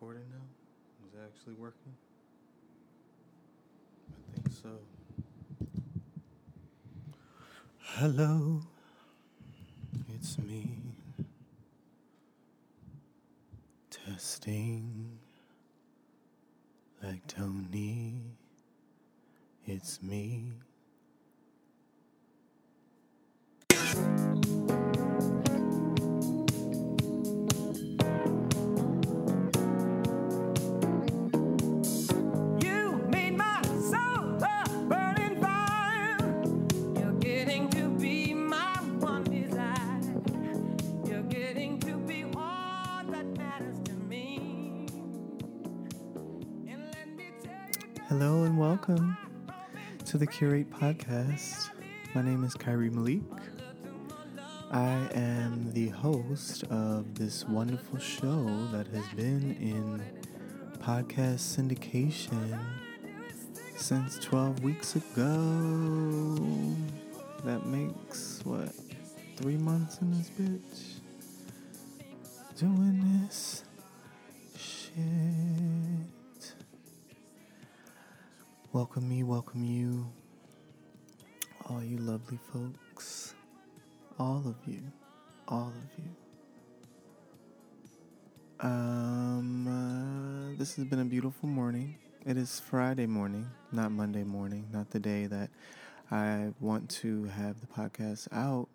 recording now? Is it actually working? I think so. Hello, it's me. Testing like Tony. It's me. To the Curate Podcast. My name is Khari Malik. I am the host of this wonderful show that has been in podcast syndication since 12 weeks ago. That makes what? Three months in this bitch? Doing this shit. Welcome me, welcome you, all you lovely folks, all of you, all of you. Um, uh, this has been a beautiful morning. It is Friday morning, not Monday morning, not the day that I want to have the podcast out,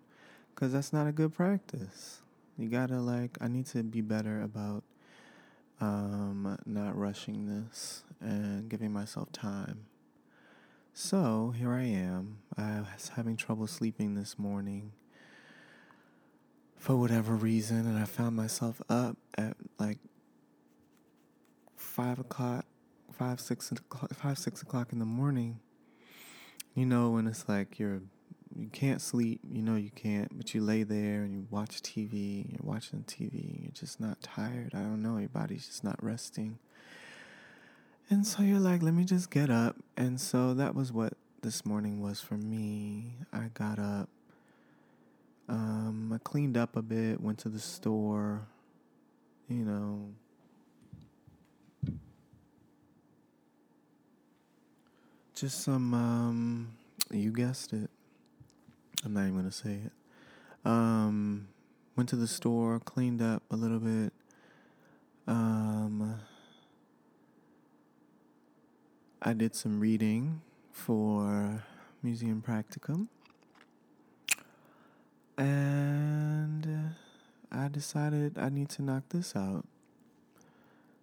because that's not a good practice. You gotta like, I need to be better about um, not rushing this and giving myself time. So here I am. I was having trouble sleeping this morning for whatever reason, and I found myself up at like five o'clock, five six o'clock, five six o'clock in the morning. You know when it's like you're you can't sleep, you know you can't, but you lay there and you watch TV, you're watching TV, you're just not tired. I don't know, your body's just not resting. And so you're like, let me just get up. And so that was what this morning was for me. I got up, um, I cleaned up a bit, went to the store, you know. Just some, um, you guessed it. I'm not even gonna say it. Um, went to the store, cleaned up a little bit. Um, I did some reading for Museum Practicum. And I decided I need to knock this out.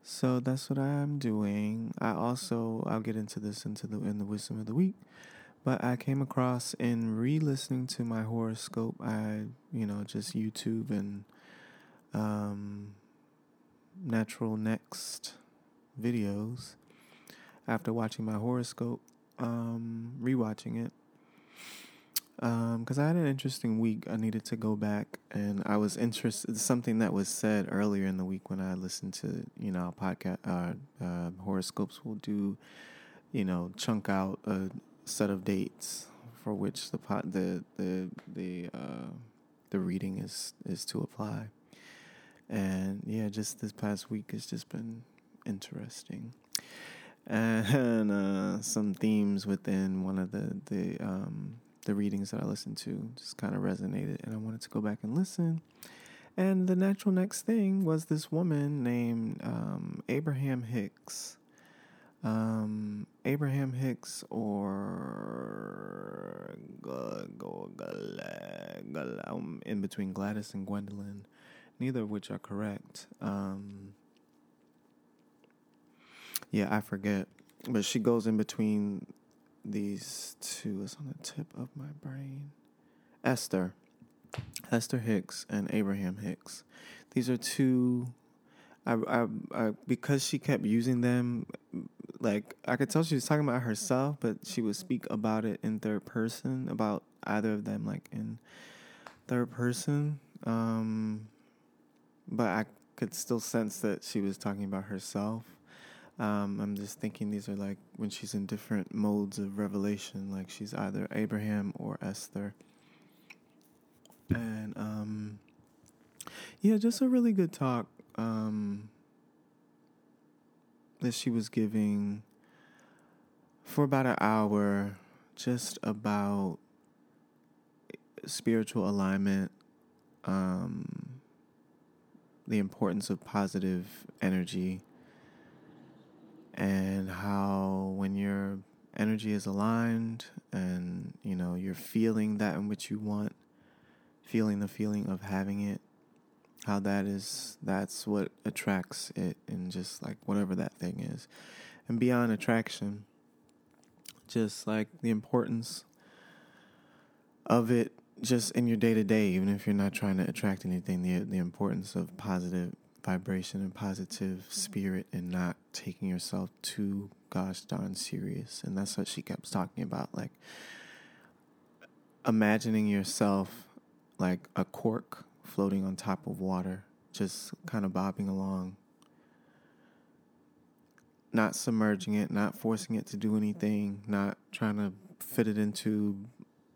So that's what I'm doing. I also I'll get into this into the in the wisdom of the week. But I came across in re-listening to my horoscope. I you know just YouTube and um, Natural Next videos after watching my horoscope, um, rewatching it. Because I had an interesting week. I needed to go back, and I was interested. Something that was said earlier in the week when I listened to, you know, podcast uh, uh, horoscopes will do, you know, chunk out a set of dates for which the pot the the the uh, the reading is is to apply. And yeah, just this past week has just been interesting and uh, some themes within one of the the um, the readings that I listened to just kind of resonated, and I wanted to go back and listen. And the natural next thing was this woman named um, Abraham Hicks. Um, Abraham Hicks or um, in between Gladys and Gwendolyn, neither of which are correct. Um, yeah, I forget. But she goes in between these two. It's on the tip of my brain. Esther. Esther Hicks and Abraham Hicks. These are two. I, I, I, because she kept using them, like I could tell she was talking about herself, but she would speak about it in third person about either of them, like in third person. Um, but I could still sense that she was talking about herself. Um, I'm just thinking these are like when she's in different modes of revelation, like she's either Abraham or Esther. And um, yeah, just a really good talk. Um, that she was giving for about an hour just about spiritual alignment, um, the importance of positive energy, and how when your energy is aligned and you know you're feeling that in which you want, feeling the feeling of having it, how that is that's what attracts it, and just like whatever that thing is, and beyond attraction, just like the importance of it just in your day to day, even if you're not trying to attract anything, the the importance of positive vibration and positive spirit and not taking yourself too gosh darn serious. And that's what she kept talking about, like imagining yourself like a cork floating on top of water, just kind of bobbing along. Not submerging it, not forcing it to do anything, not trying to fit it into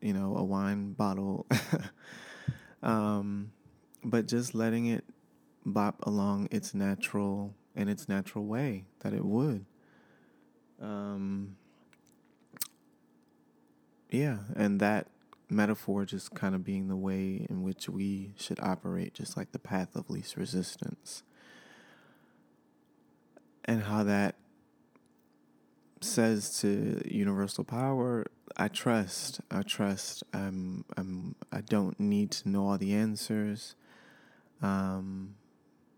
you know, a wine bottle. um, but just letting it bop along its natural in its natural way that it would. Um, yeah, and that metaphor just kind of being the way in which we should operate, just like the path of least resistance. And how that says to universal power, I trust. I trust. I'm. I'm. I don't need to know all the answers, um,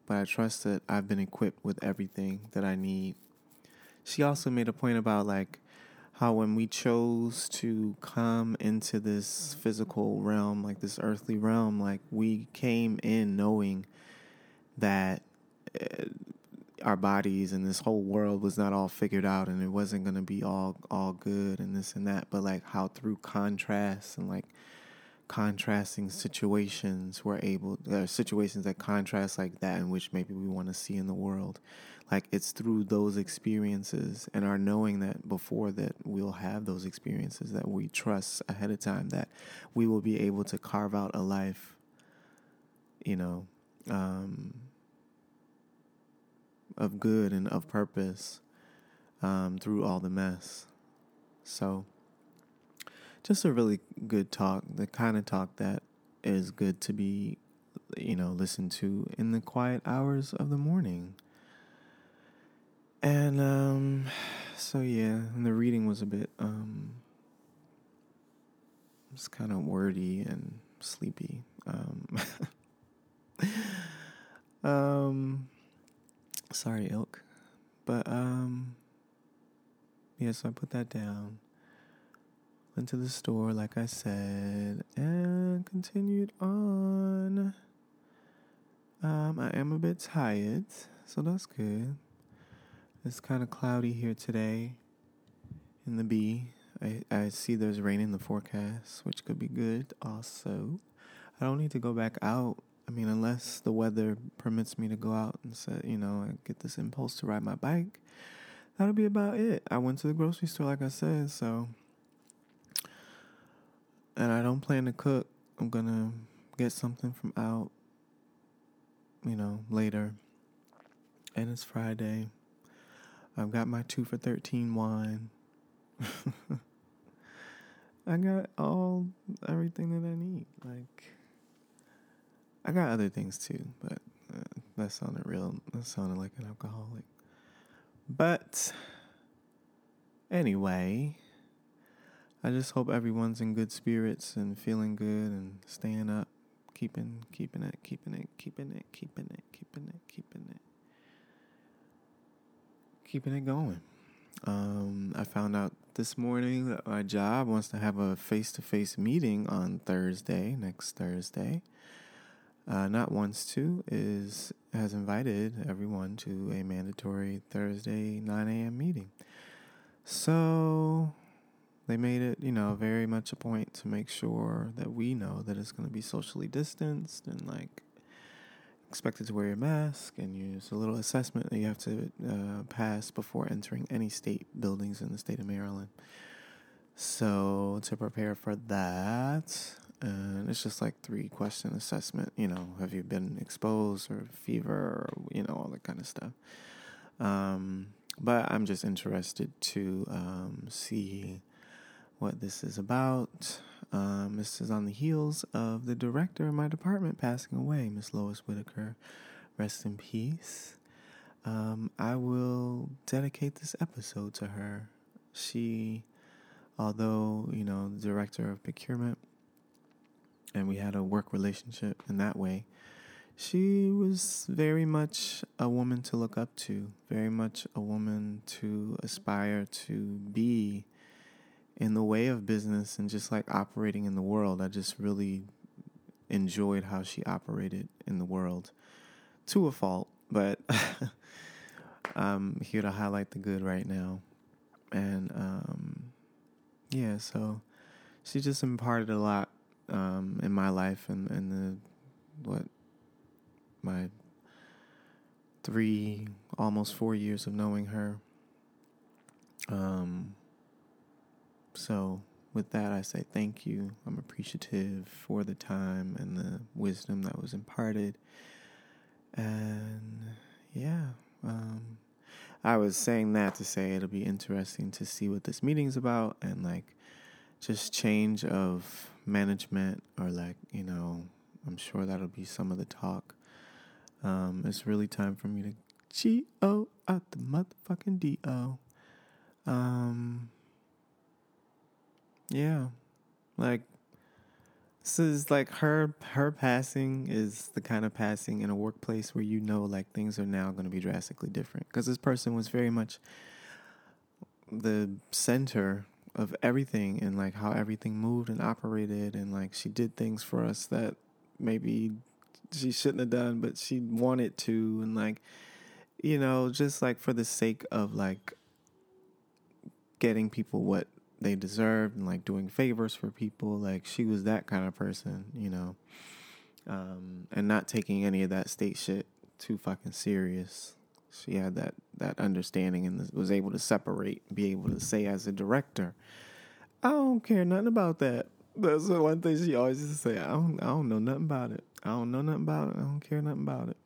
but I trust that I've been equipped with everything that I need. She also made a point about like how when we chose to come into this physical realm, like this earthly realm, like we came in knowing that. Uh, our bodies and this whole world was not all figured out and it wasn't going to be all all good and this and that but like how through contrast and like contrasting situations we're able there are situations that contrast like that in which maybe we want to see in the world like it's through those experiences and our knowing that before that we'll have those experiences that we trust ahead of time that we will be able to carve out a life you know um, of good and of purpose um, through all the mess. So, just a really good talk, the kind of talk that is good to be, you know, listened to in the quiet hours of the morning. And um, so, yeah, and the reading was a bit, um, it's kind of wordy and sleepy. Um, um Sorry, ilk. But um yeah, so I put that down. Went to the store, like I said, and continued on. Um, I am a bit tired, so that's good. It's kind of cloudy here today in the B. I, I see there's rain in the forecast, which could be good also. I don't need to go back out I mean, unless the weather permits me to go out and say, you know, and get this impulse to ride my bike, that'll be about it. I went to the grocery store, like I said, so. And I don't plan to cook. I'm gonna get something from out, you know, later. And it's Friday. I've got my two for 13 wine. I got all, everything that I need. Like, I got other things too, but uh, that sounded real. That sounded like an alcoholic. But anyway, I just hope everyone's in good spirits and feeling good and staying up, keeping keeping it, keeping it, keeping it, keeping it, keeping it, keeping it, keeping it going. Um, I found out this morning that my job wants to have a face-to-face meeting on Thursday, next Thursday uh, not wants to is has invited everyone to a mandatory Thursday 9 a.m. meeting. So they made it, you know, very much a point to make sure that we know that it's going to be socially distanced and like expected to wear your mask and use a little assessment that you have to uh, pass before entering any state buildings in the state of Maryland. So to prepare for that, and it's just like three question assessment. You know, have you been exposed or fever or you know all that kind of stuff. Um, but I'm just interested to um, see what this is about. Um, this is on the heels of the director of my department passing away, Miss Lois Whitaker. Rest in peace. Um, I will dedicate this episode to her. She, although, you know, director of procurement, and we had a work relationship in that way, she was very much a woman to look up to, very much a woman to aspire to be in the way of business and just like operating in the world. I just really enjoyed how she operated in the world to a fault, but I'm here to highlight the good right now. And um, yeah, so she just imparted a lot um, in my life and, and the what my three almost four years of knowing her. Um, so with that, I say thank you. I'm appreciative for the time and the wisdom that was imparted. And yeah, um, I was saying that to say it'll be interesting to see what this meeting's about and like just change of management or like, you know, I'm sure that'll be some of the talk. Um, it's really time for me to G O out the motherfucking D O. Um, yeah, like this is like her her passing is the kind of passing in a workplace where you know like things are now going to be drastically different. Because this person was very much the center of everything and like how everything moved and operated and like she did things for us that maybe she shouldn't have done but she wanted to. And like you know just like for the sake of like getting people what they deserved and like doing favors for people. Like she was that kind of person, you know, um, and not taking any of that state shit too fucking serious. She had that that understanding and was able to separate, be able to say as a director, I don't care nothing about that. That's the one thing she always used to say. I don't, I don't know nothing about it. I don't know nothing about it. I don't care nothing about it.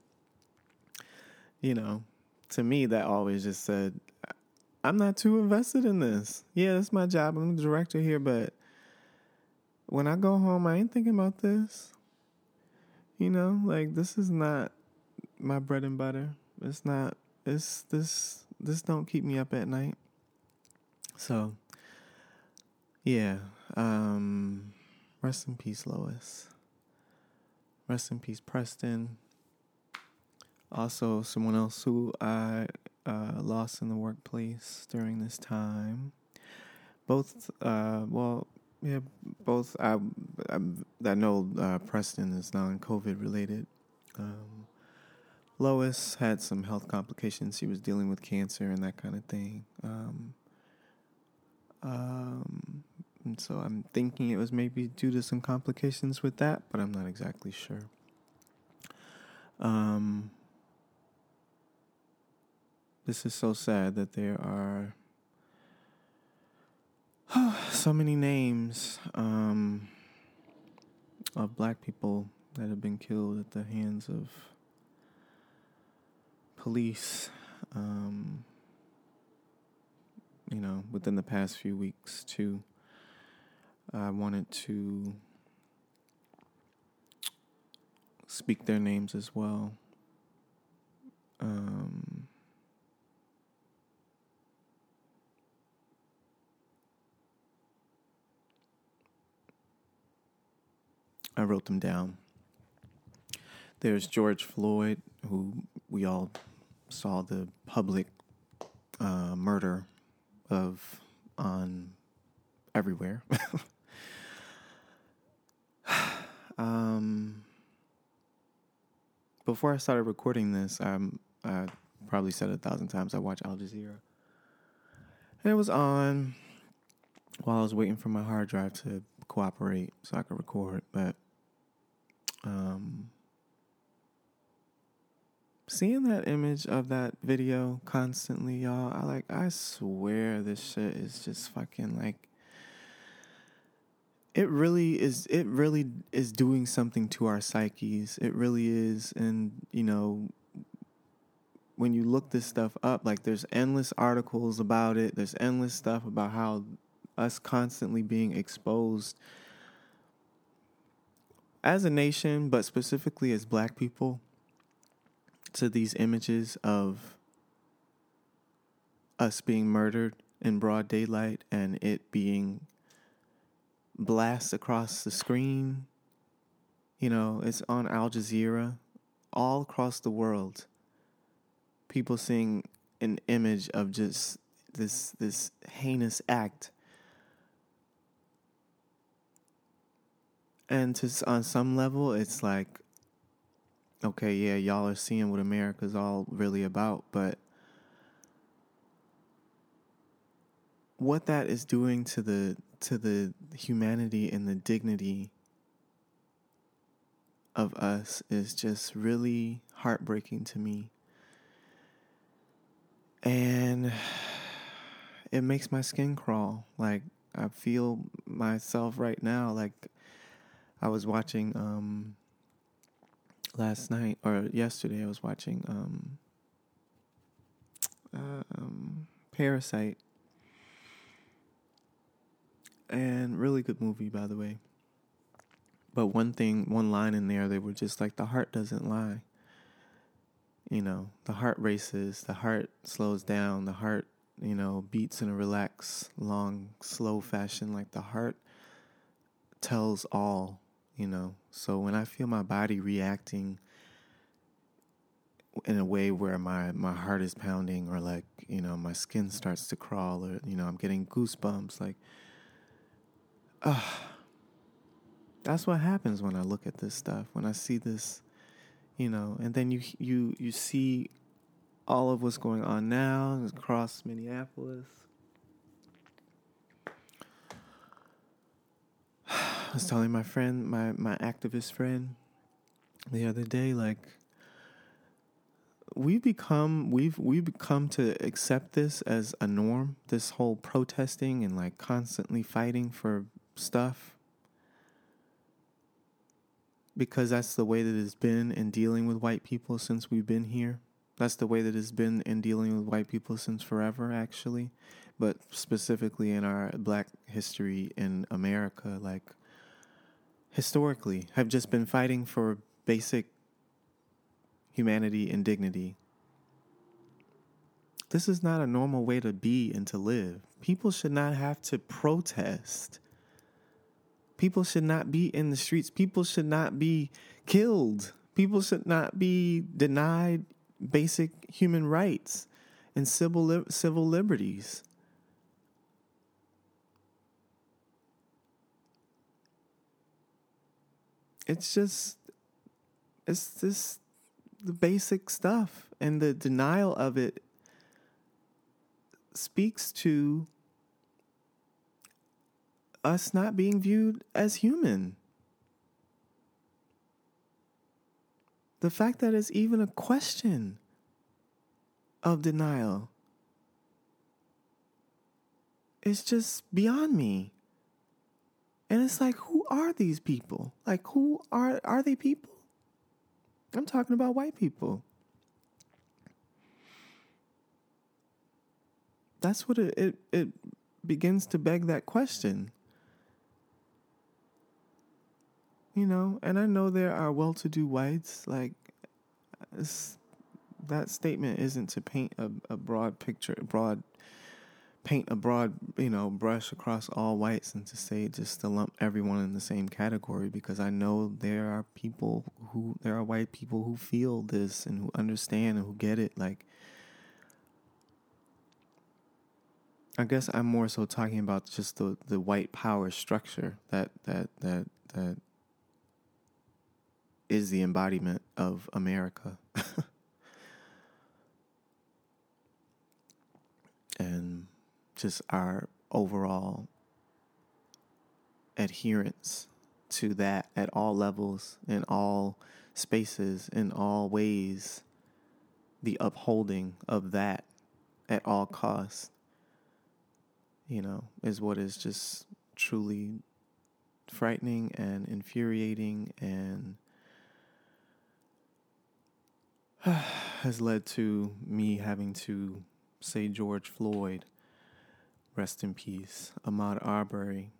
You know, to me, that always just said, I'm not too invested in this. Yeah, that's my job. I'm the director here, but when I go home, I ain't thinking about this. You know, like this is not my bread and butter. It's not. It's this. This don't keep me up at night. So, yeah. Um, rest in peace, Lois. Rest in peace, Preston. Also, someone else who I uh, lost in the workplace during this time. Both, uh, well, yeah, both. I, I, I know uh, Preston is non-COVID related. Um, Lois had some health complications. She was dealing with cancer and that kind of thing. Um, um, and so I'm thinking it was maybe due to some complications with that, but I'm not exactly sure. Um, this is so sad that there are so many names um, of black people that have been killed at the hands of police. Um, you know, within the past few weeks, too. I wanted to speak their names as well. Um, I wrote them down. There's George Floyd, who we all saw the public uh, murder of on everywhere. um, before I started recording this, um, I probably said a thousand times. I watch Al Jazeera, and it was on while I was waiting for my hard drive to cooperate so I could record. But um, seeing that image of that video constantly, y'all, I like. I swear this shit is just fucking like. It really is. It really is doing something to our psyches. It really is, and you know, when you look this stuff up, like there's endless articles about it. There's endless stuff about how us constantly being exposed as a nation, but specifically as black people, to these images of us being murdered in broad daylight and it being blast across the screen. You know, it's on Al Jazeera, all across the world. People seeing an image of just this this heinous act. And to on some level, it's like, okay, yeah, y'all are seeing what America's all really about, but what that is doing to the to the humanity and the dignity of us is just really heartbreaking to me. And it makes my skin crawl. Like I feel myself right now like I was watching um last night or yesterday I was watching um uh, um Parasite. And really good movie by the way. But one thing one line in there they were just like the heart doesn't lie. You know the heart races the heart slows down the heart you know beats in a relaxed long slow fashion. Like the heart tells all you know so when i feel my body reacting in a way where my my heart is pounding or like you know my skin starts to crawl or you know i'm getting goosebumps like ah, that's what happens when I look at this stuff. When I see this, you know, and then you you you see all of what's going on now across Minneapolis. I was telling my friend, my my activist friend, the other day, like we've become we've we've become to accept this as a norm. This whole protesting and like constantly fighting for stuff because that's the way that it's been in dealing with white people since we've been here. That's the way that it's been in dealing with white people since forever, actually. But specifically in our black history in America, like historically, have just been fighting for basic humanity and dignity. This is not a normal way to be and to live. People should not have to protest. People should not be in the streets. People should not be killed. People should not be denied basic human rights and civil li- civil liberties. It's just it's just the basic stuff and the denial of it speaks to us not being viewed as human. The fact that it's even a question of denial is just beyond me. And it's like, who are these people? Like, who are are they people? I'm talking about white people. That's what it it, it begins to beg that question. You know, and I know there are well to do whites, like, that statement isn't to paint a, a broad picture, broad, paint a broad, you know, brush across all whites and to say just to lump everyone in the same category because I know there are people who, there are white people who feel this and who understand and who get it. Like, I guess I'm more so talking about just the, the white power structure that, that, that, that is the embodiment of America. and just our overall adherence to that at all levels, in all spaces, in all ways, the upholding of that at all costs, you know, is what is just truly frightening and infuriating and has led to me having to say George Floyd, rest in peace, Ahmaud Arbery,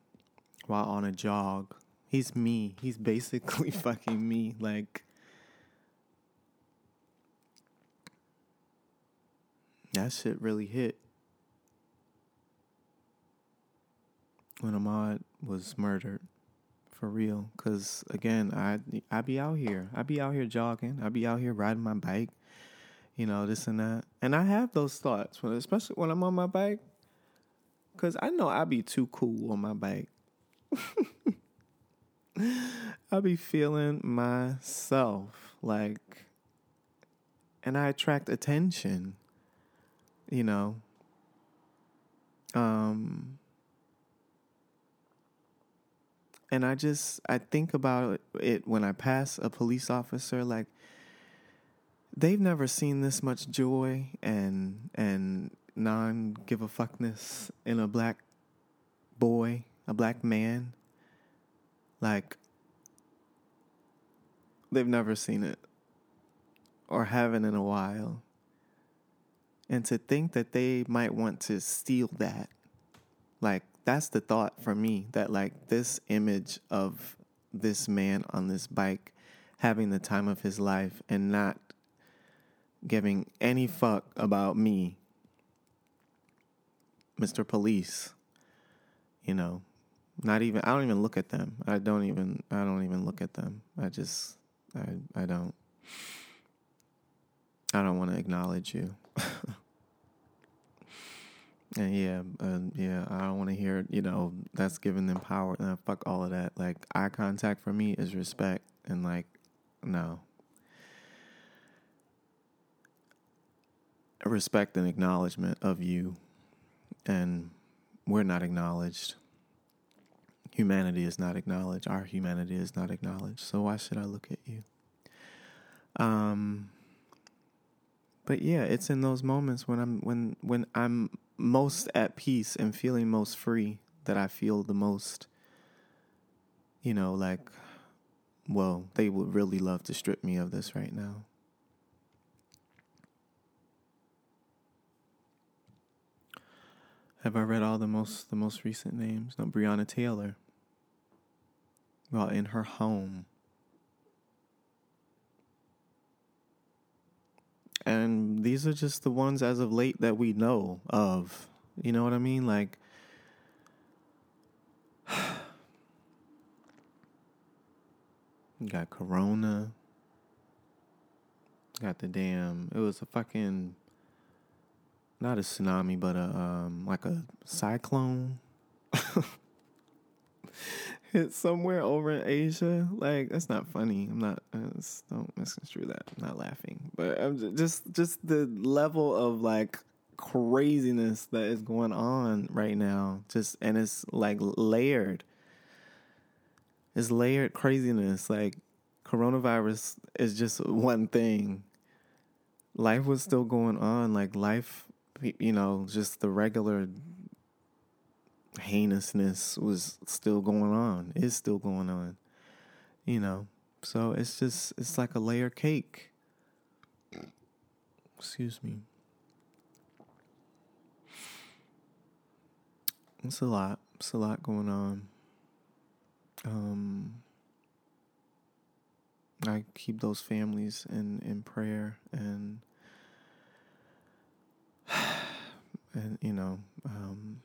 while on a jog. He's me. He's basically fucking me. Like, that shit really hit. When Ahmaud was murdered, for real. Cause again, I I be out here. I be out here jogging. I be out here riding my bike. You know this and that, and I have those thoughts, especially when I'm on my bike. Cause I know I be too cool on my bike. I be feeling myself like, and I attract attention. You know. Um and I just I think about it when I pass a police officer like they've never seen this much joy and and non give a fuckness in a black boy, a black man. Like they've never seen it or haven't in a while. And to think that they might want to steal that like that's the thought for me that like this image of this man on this bike having the time of his life and not giving any fuck about me Mr. Police you know not even I don't even look at them I don't even I don't even look at them I just I I don't I don't want to acknowledge you And yeah, uh, yeah, I don't want to hear, you know, that's giving them power. and Uh, fuck all of that. Like, eye contact for me is respect. And, like, no. Respect and acknowledgement of you. And we're not acknowledged. Humanity is not acknowledged. Our humanity is not acknowledged. So why should I look at you? Um, but yeah, it's in those moments when I'm when when I'm most at peace and feeling most free that I feel the most, you know, like, well, they would really love to strip me of this right now. Have I read all the most the most recent names? No, Breonna Taylor. Well, in her home. And these are just the ones as of late that we know of. You know what I mean? Like, got Corona. Got the damn. It was a fucking. Not a tsunami, but a um like a cyclone. hit somewhere over in Asia. Like that's not funny. I'm not. Uh, don't misconstrue that. I'm not laughing, but I'm just just the level of like craziness that is going on right now. Just and it's like layered. It's layered craziness. Like coronavirus is just one thing. Life was still going on. Like life, you know, just the regular heinousness was still going on, is still going on. You know, so it's just it's like a layer cake. Excuse me. It's a lot. It's a lot going on. Um I keep those families in in prayer and and you know, um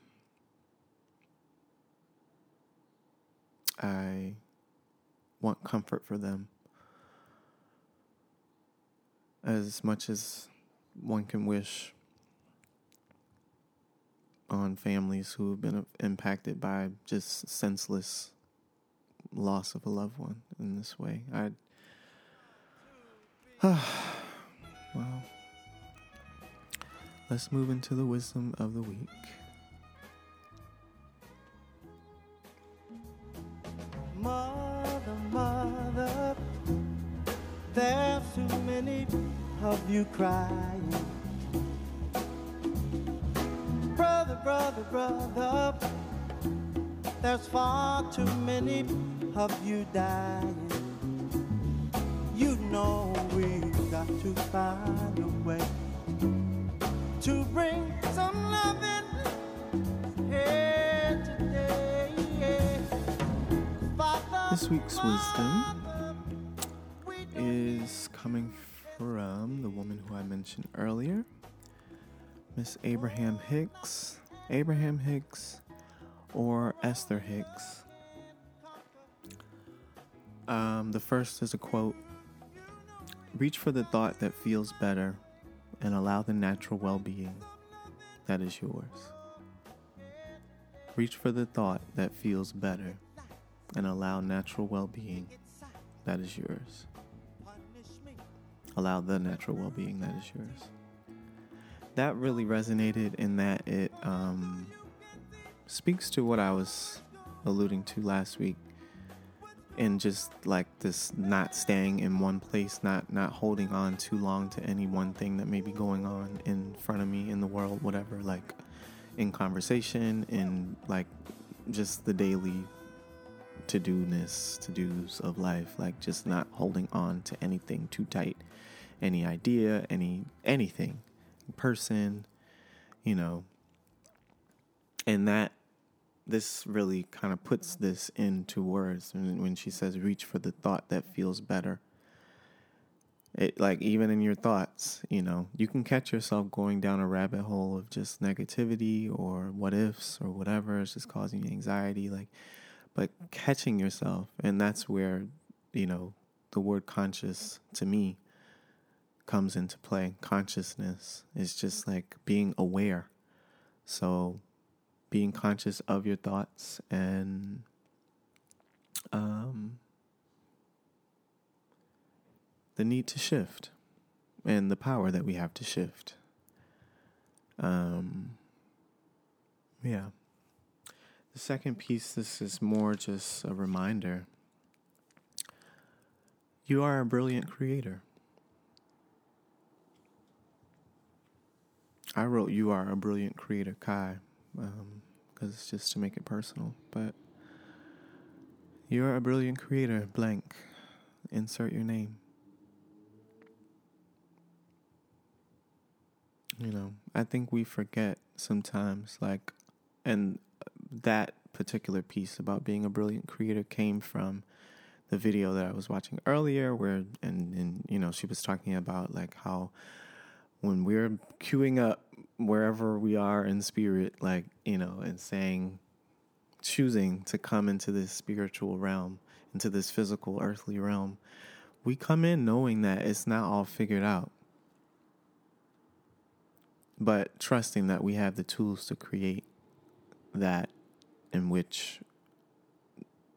I want comfort for them as much as one can wish on families who have been impacted by just senseless loss of a loved one in this way. I let's move into the wisdom of the week. Mother, mother, there's too many of you crying. Brother, brother, brother, there's far too many of you dying. You know we've got to find a way to bring some loving here today. Father, This week's wisdom Father, we don't is coming from the woman who I mentioned earlier, Miss Abraham Hicks, Abraham Hicks, or Esther Hicks. Um, the first is a quote Reach for the thought that feels better and allow the natural well being that is yours. Reach for the thought that feels better and allow natural well being that is yours. Allow the natural well being that is yours. That really resonated in that it um, speaks to what I was alluding to last week and just like this not staying in one place not not holding on too long to any one thing that may be going on in front of me in the world whatever like in conversation in like just the daily to do-ness to do's of life like just not holding on to anything too tight. Any idea any anything. Person you know. And that this really kind of puts this into words when, when she says reach for the thought that feels better. It like even in your thoughts you know you can catch yourself going down a rabbit hole of just negativity or what ifs or whatever is just causing you anxiety like but catching yourself and that's where you know the word conscious to me comes into play. Consciousness is just like being aware. So being conscious of your thoughts and um, the need to shift and the power that we have to shift. Um, yeah. The second piece, this is more just a reminder. You are a brilliant creator. I wrote "You are a brilliant creator," Kai, Um, because it's just to make it personal. But you're a brilliant creator. Blank. Insert your name. You know, I think we forget sometimes, like, and that particular piece about being a brilliant creator came from the video that I was watching earlier, where and and you know she was talking about like how when we're queuing up wherever we are in spirit, like you know, and saying, choosing to come into this spiritual realm, into this physical earthly realm, we come in knowing that it's not all figured out but trusting that we have the tools to create that in which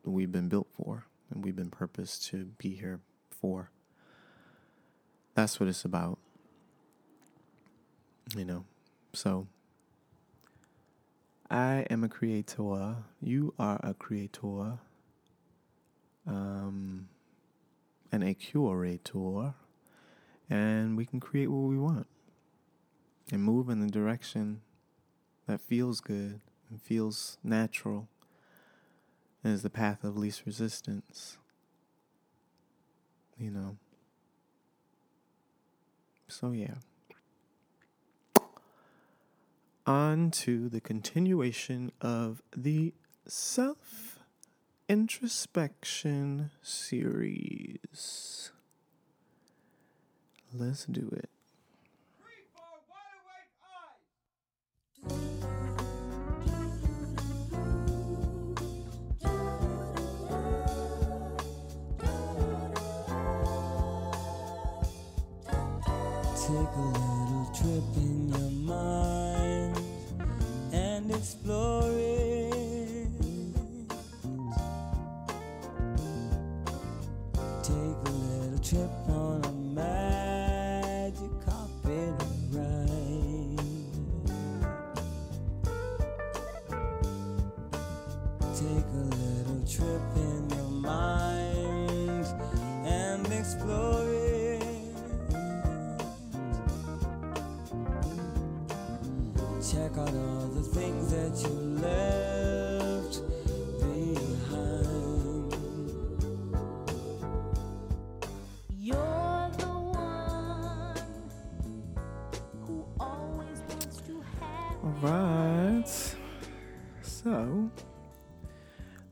we've been built for and we've been purposed to be here for. That's what it's about. You know, so I am a creator. You are a creator. Um, and a curator. And we can create what we want and move in the direction that feels good and feels natural and is the path of least resistance. You know. So, yeah. On to the continuation of the self introspection series. Let's do it. Take explore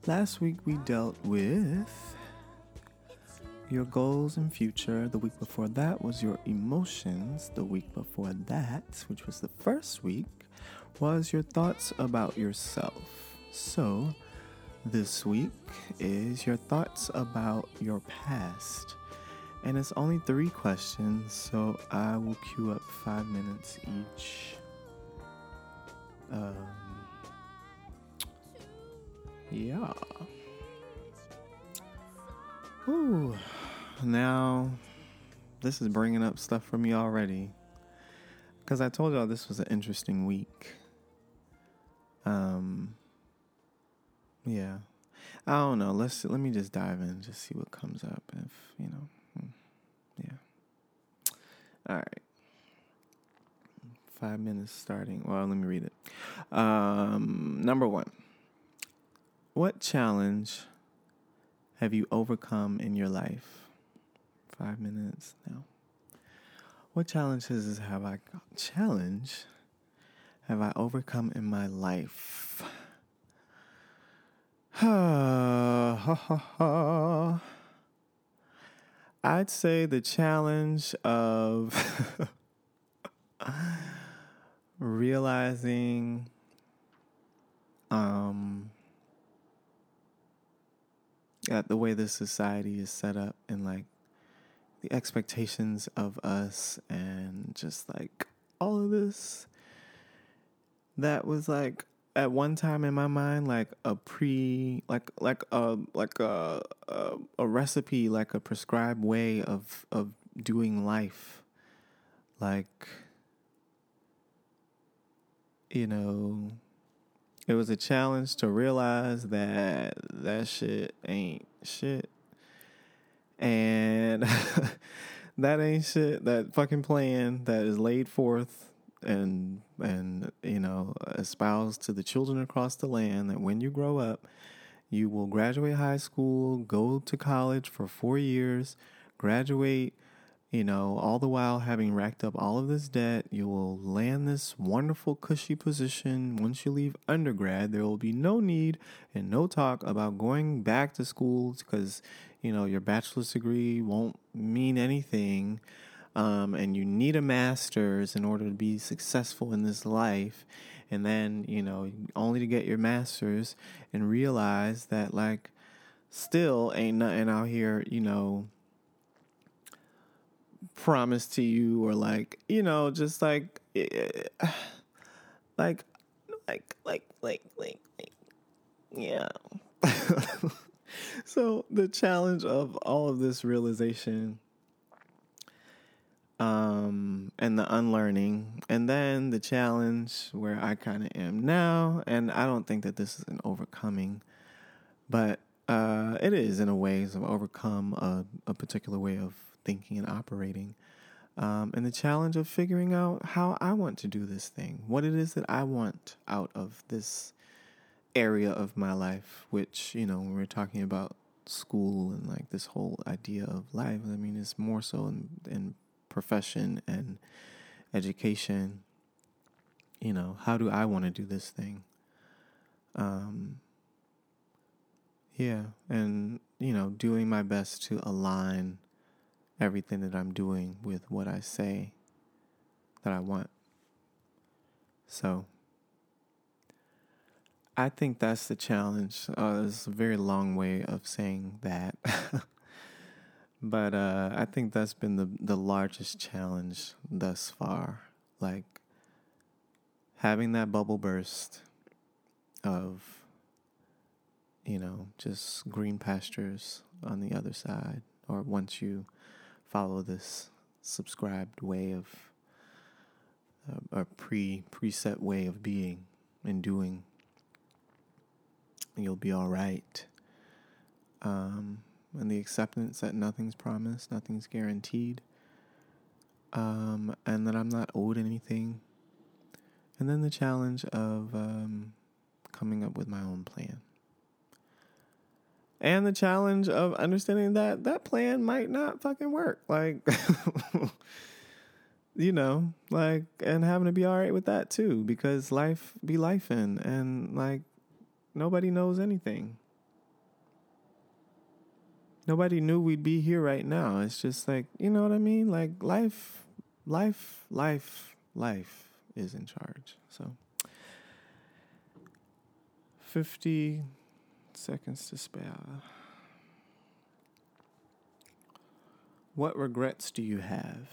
last week we dealt with your goals and future. The week before that was your emotions. The week before that, which was the first week, was your thoughts about yourself. So, this week is your thoughts about your past. And it's only three questions, so I will queue up five minutes each. Um, yeah. Ooh. Now, this is bringing up stuff for me already. Because I told y'all this was an interesting week. Um, yeah. I don't know. Let's let me just dive in, just see what comes up. If you know, hmm. yeah. All right. Five minutes starting. Well, let me read it. Um, number one. What challenge have you overcome in your life? Five minutes now. What challenges have I got challenge have I overcome in my life? I'd say the challenge of realizing um that the way this society is set up and like the expectations of us and just like all of this that was like at one time in my mind like a pre like like a like a a, a recipe like a prescribed way of of doing life. Like you know it was a challenge to realize that that shit ain't shit. And that ain't shit. That fucking plan that is laid forth and and you know espoused to the children across the land that when you grow up you will graduate high school go to college for 4 years graduate you know all the while having racked up all of this debt you will land this wonderful cushy position. Once you leave undergrad there will be no need and no talk about going back to school because you know your bachelor's degree won't mean anything um, and you need a master's in order to be successful in this life. And then you know only to get your master's and realize that like still ain't nothing out here you know promised to you or like you know just like eh, like like like like like, like yeah. So the challenge of all of this realization um and the unlearning and then the challenge where i kind of am now and i don't think that this is an overcoming but uh it is in a way to overcome a, a particular way of thinking and operating um, and the challenge of figuring out how i want to do this thing what it is that i want out of this area of my life which you know when we're talking about school and like this whole idea of life i mean it's more so in, in profession and education. You know how do i want to do this thing? Um yeah and you know doing my best to align everything that i'm doing with what i say that i want. So i think that's the challenge. Uh, it's a very long way of saying that. But uh, I think that's been the the largest challenge thus far. Like having that bubble burst of, you know, just green pastures on the other side, or once you follow this subscribed way of uh, a pre preset way of being and doing, you'll be all right. Um, and the acceptance that nothing's promised, nothing's guaranteed, um, and that I'm not owed anything. And then the challenge of um, coming up with my own plan. And the challenge of understanding that that plan might not fucking work. Like, you know, like, and having to be all right with that too, because life be life in, and like, nobody knows anything. Nobody knew we'd be here right now. It's just like, you know what I mean? Like, life, life, life, life is in charge. So, 50 seconds to spare. What regrets do you have?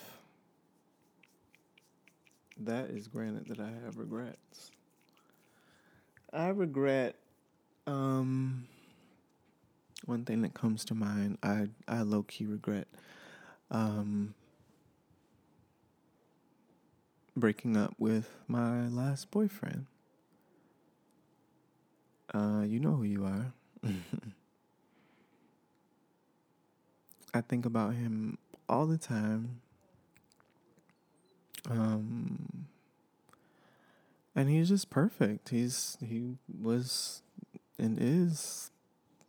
That is granted that I have regrets. I regret um one thing that comes to mind, I I low key regret um breaking up with my last boyfriend. Uh you know who you are. I think about him all the time. Um, and he's just perfect. He's he was and is.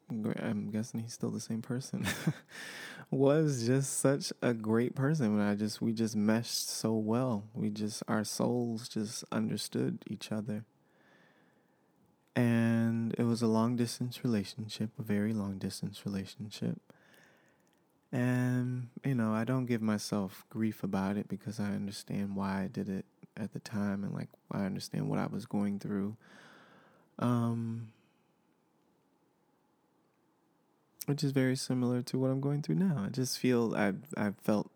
I'm guessing he's still the same person. was just such a great person. when I just we just meshed so well. We just our souls just understood each other. And it was a long distance relationship, a very long distance relationship. And, you know, I don't give myself grief about it because I understand why I did it at the time and like I understand what I was going through. Um which is very similar to what I'm going through now. I just feel I I felt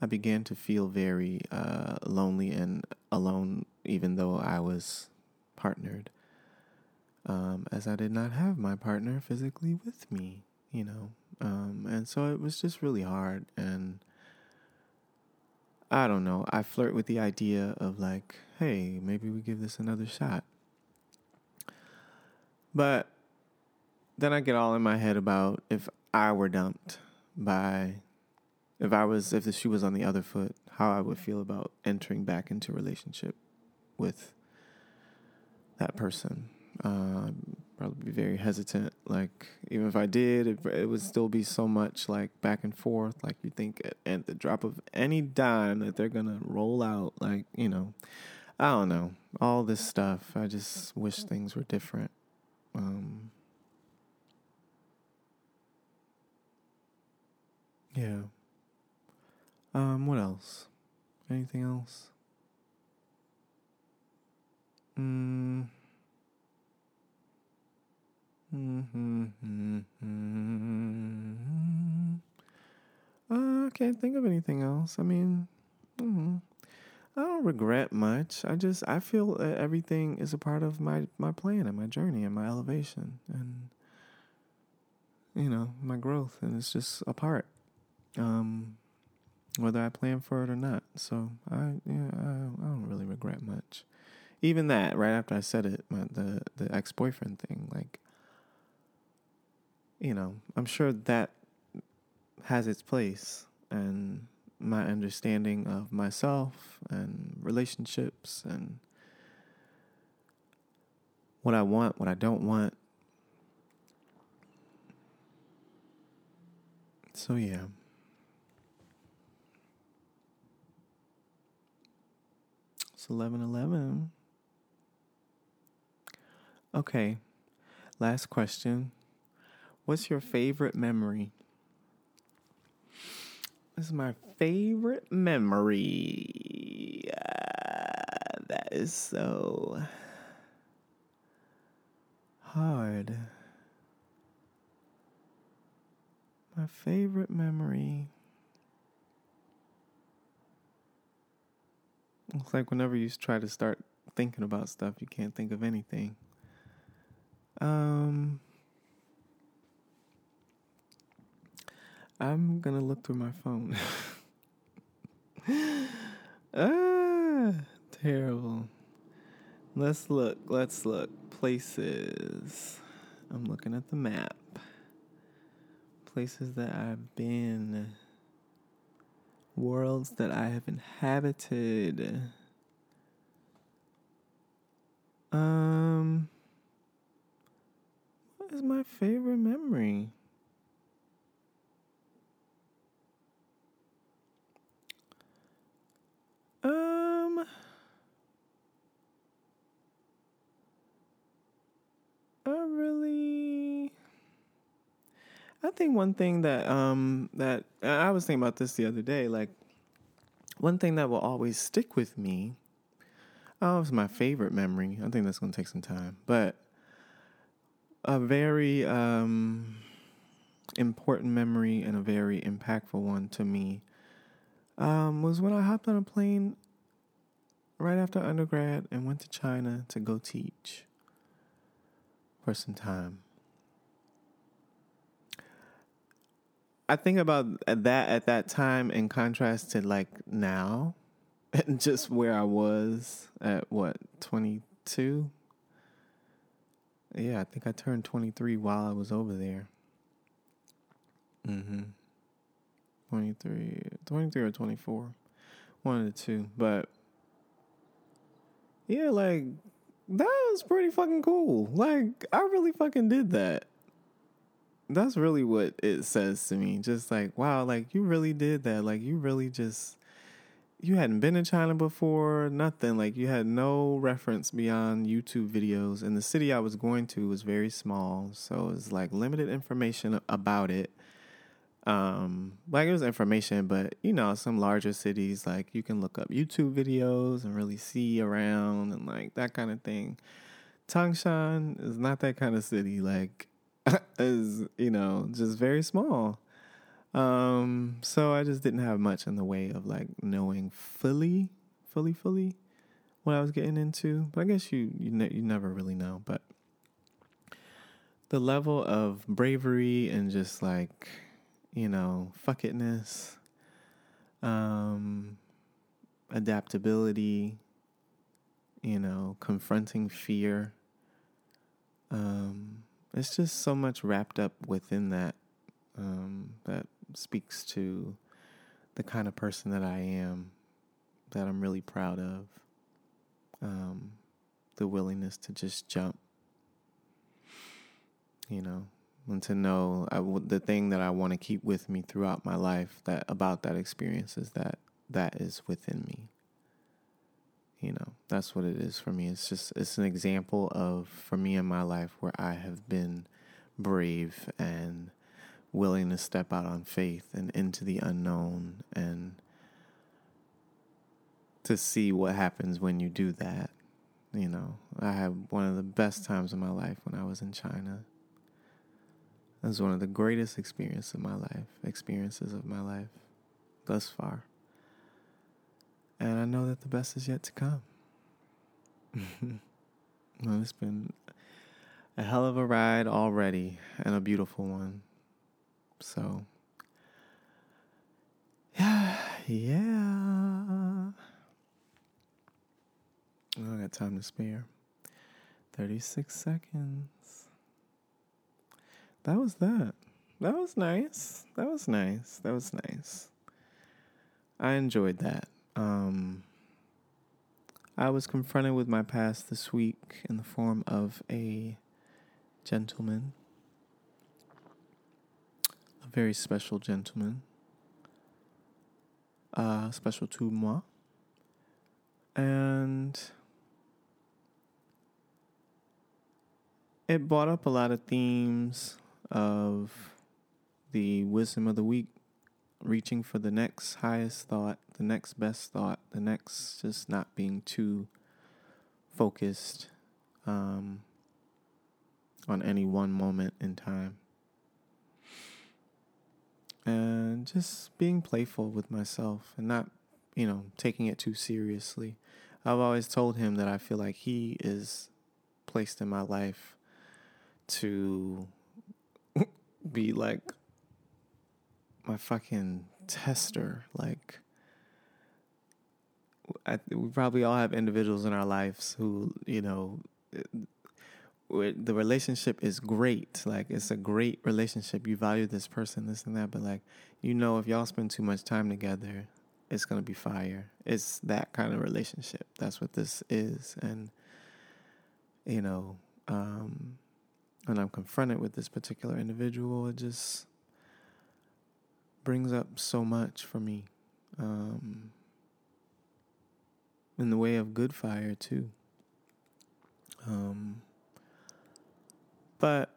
I began to feel very uh lonely and alone even though I was partnered. Um as I did not have my partner physically with me, you know. Um, and so it was just really hard. And I don't know. I flirt with the idea of like, hey, maybe we give this another shot. But then I get all in my head about if I were dumped by, if I was, if the shoe was on the other foot, how I would feel about entering back into relationship with that person. Um, probably be very hesitant. Like even if I did, it, it would still be so much like back and forth. Like you think at, at the drop of any dime that they're gonna roll out. Like you know, I don't know all this stuff. I just wish things were different. Um, yeah. Um, what else? Anything else? Mm. Mm-hmm. Uh, I can't think of anything else. I mean, mm, I don't regret much. I just I feel that everything is a part of my my plan and my journey and my elevation and you know my growth, and it's just a part. Um, whether I plan for it or not. So I yeah I, I don't really regret much. Even that right after I said it, my, the the ex boyfriend thing, like you know, I'm sure that has its place and my understanding of myself and relationships and what I want, what I don't want. So yeah. It's eleven eleven. Okay. Last question. What's your favorite memory? This is my favorite memory. Ah, that is so hard. My favorite memory. It's like whenever you try to start thinking about stuff, you can't think of anything. Um, I'm gonna look through my phone. ah, terrible. Let's look. Let's look. Places. I'm looking at the map. Places that I've been. Worlds that I have inhabited. Um is my favorite memory? Um, I really, I think one thing that um that I was thinking about this the other day, like one thing that will always stick with me. Oh, it's my favorite memory. I think that's gonna take some time, but a very um important memory and a very impactful one to me um, was when I hopped on a plane right after undergrad and went to China to go teach for some time. I think about that at that time in contrast to like now and just where I was at what, 22? Yeah, I think I turned 23 while I was over there. Mm-hmm. 23, 23 or 24. One of the two. But yeah, like that was pretty fucking cool. Like I really fucking did that. That's really what it says to me. Just like, wow, like you really did that. Like you really just you hadn't been to China before, nothing. Like you had no reference beyond YouTube videos. And the city I was going to was very small, so it was like limited information about it um like it was information but you know some larger cities like you can look up youtube videos and really see around and like that kind of thing tangshan is not that kind of city like is you know just very small um so i just didn't have much in the way of like knowing fully fully fully what i was getting into but i guess you you, ne- you never really know but the level of bravery and just like you know, fuck itness, um, adaptability, you know, confronting fear. Um, it's just so much wrapped up within that um, that speaks to the kind of person that I am, that I'm really proud of. Um, the willingness to just jump, you know, and to know the thing that I want to keep with me throughout my life that about that experience is that that is within me. You know, that's what it is for me. It's just it's an example of for me in my life where I have been brave and willing to step out on faith and into the unknown and to see what happens when you do that. You know, I had one of the best times of my life when I was in China. It was one of the greatest experiences of my life, experiences of my life thus far. And I know that the best is yet to come. well, it's been a hell of a ride already and a beautiful one. So, yeah, yeah. I got time to spare. 36 seconds. That was that. That was nice. That was nice. That was nice. I enjoyed that. Um, I was confronted with my past this week in the form of a gentleman, very special gentleman, uh, special to moi. And it brought up a lot of themes of the wisdom of the week, reaching for the next highest thought, the next best thought, the next just not being too focused um, on any one moment in time. And just being playful with myself and not, you know, taking it too seriously. I've always told him that I feel like he is placed in my life to be like my fucking tester. Like, I, we probably all have individuals in our lives who, you know, the relationship is great. Like, it's a great relationship. You value this person, this and that. But, like, you know, if y'all spend too much time together, it's to be fire. It's that kind of relationship. That's what this is. And, you know, um, and I'm confronted with this particular individual, it just brings up so much for me. Um, in the way of good fire, too. Um, But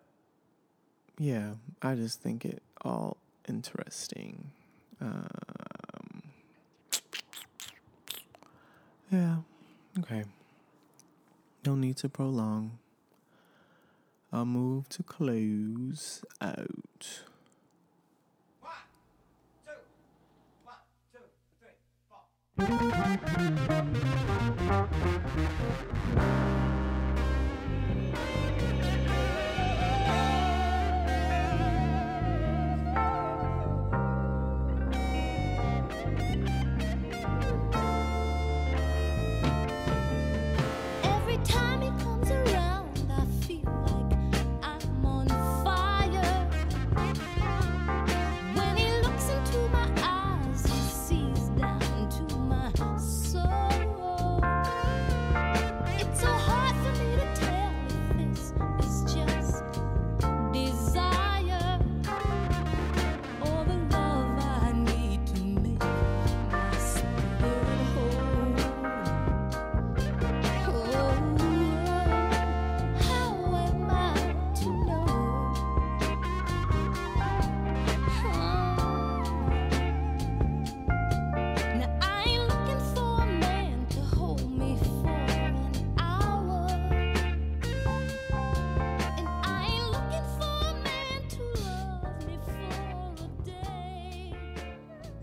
yeah, I just think it all interesting. Um, yeah, okay. No need to prolong. I'll move to close out. Every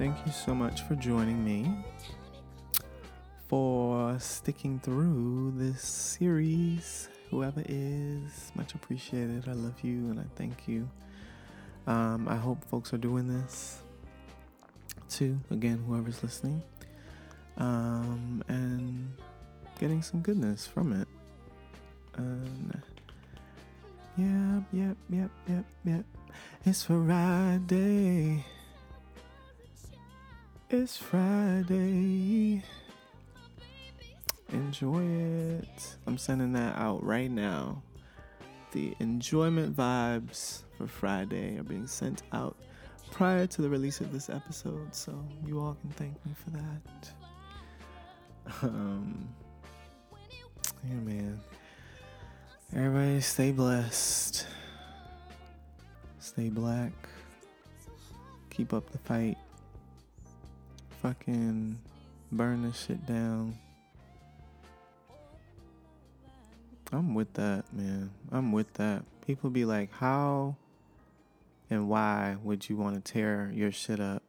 Thank you so much for joining me for sticking through this series. Whoever is, much appreciated. I love you and I thank you. Um, I hope folks are doing this too. Again, whoever's listening, um, and getting some goodness from it. And yep, yep, yep, yep, yep. It's Friday. It's Friday. Enjoy it. I'm sending that out right now. The enjoyment vibes for Friday are being sent out prior to the release of this episode, so you all can thank me for that. Um, yeah, man. Everybody stay blessed. Stay black. Keep up the fight. Fucking burn this shit down. I'm with that, man. I'm with that. People be like, how and why would you want to tear your shit up?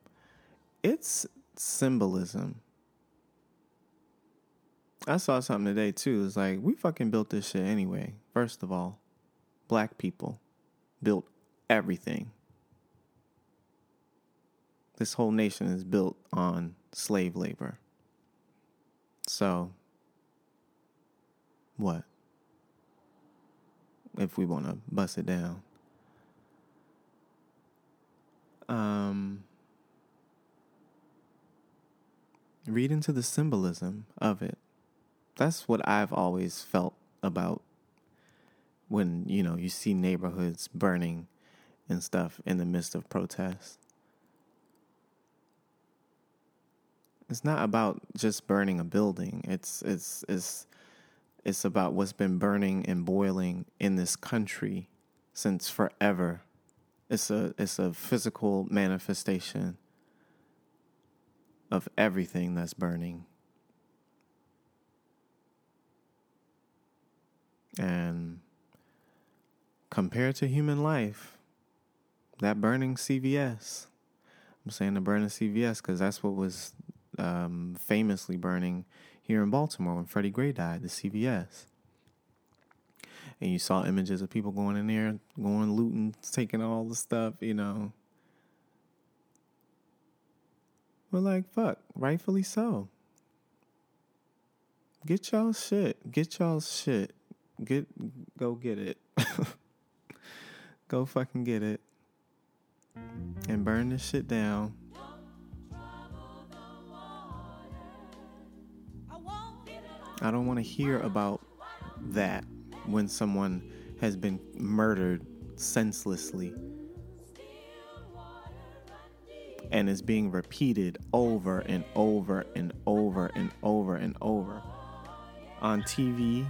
It's symbolism. I saw something today too. It's like, we fucking built this shit anyway. First of all, black people built everything. This whole nation is built on slave labor. So, what? If we want to bust it down. Um, read into the symbolism of it. That's what I've always felt about when, you know, you see neighborhoods burning and stuff in the midst of protests. It's not about just burning a building. It's it's it's it's about what's been burning and boiling in this country since forever. It's a it's a physical manifestation of everything that's burning. And compared to human life, that burning CVS, I'm saying the burning CVS because that's what was um, famously burning here in Baltimore when Freddie Gray died, the CVS. And you saw images of people going in there, going looting, taking all the stuff, you know. We're like, fuck, rightfully so. Get y'all shit. Get y'all shit. Get go get it. go fucking get it. And burn this shit down. I don't want to hear about that when someone has been murdered senselessly and is being repeated over and over and over and over and over on TV,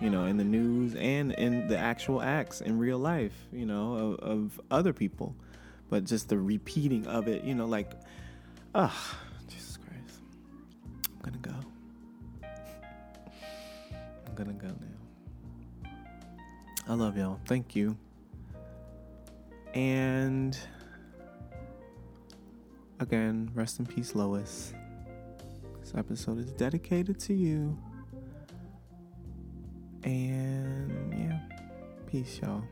you know, in the news and in the actual acts in real life, you know, of, of other people. But just the repeating of it, you know, like, ah, Jesus Christ. I'm gonna go. I'm gonna go now. I love y'all. Thank you. And again, rest in peace, Lois. This episode is dedicated to you. And yeah, peace, y'all.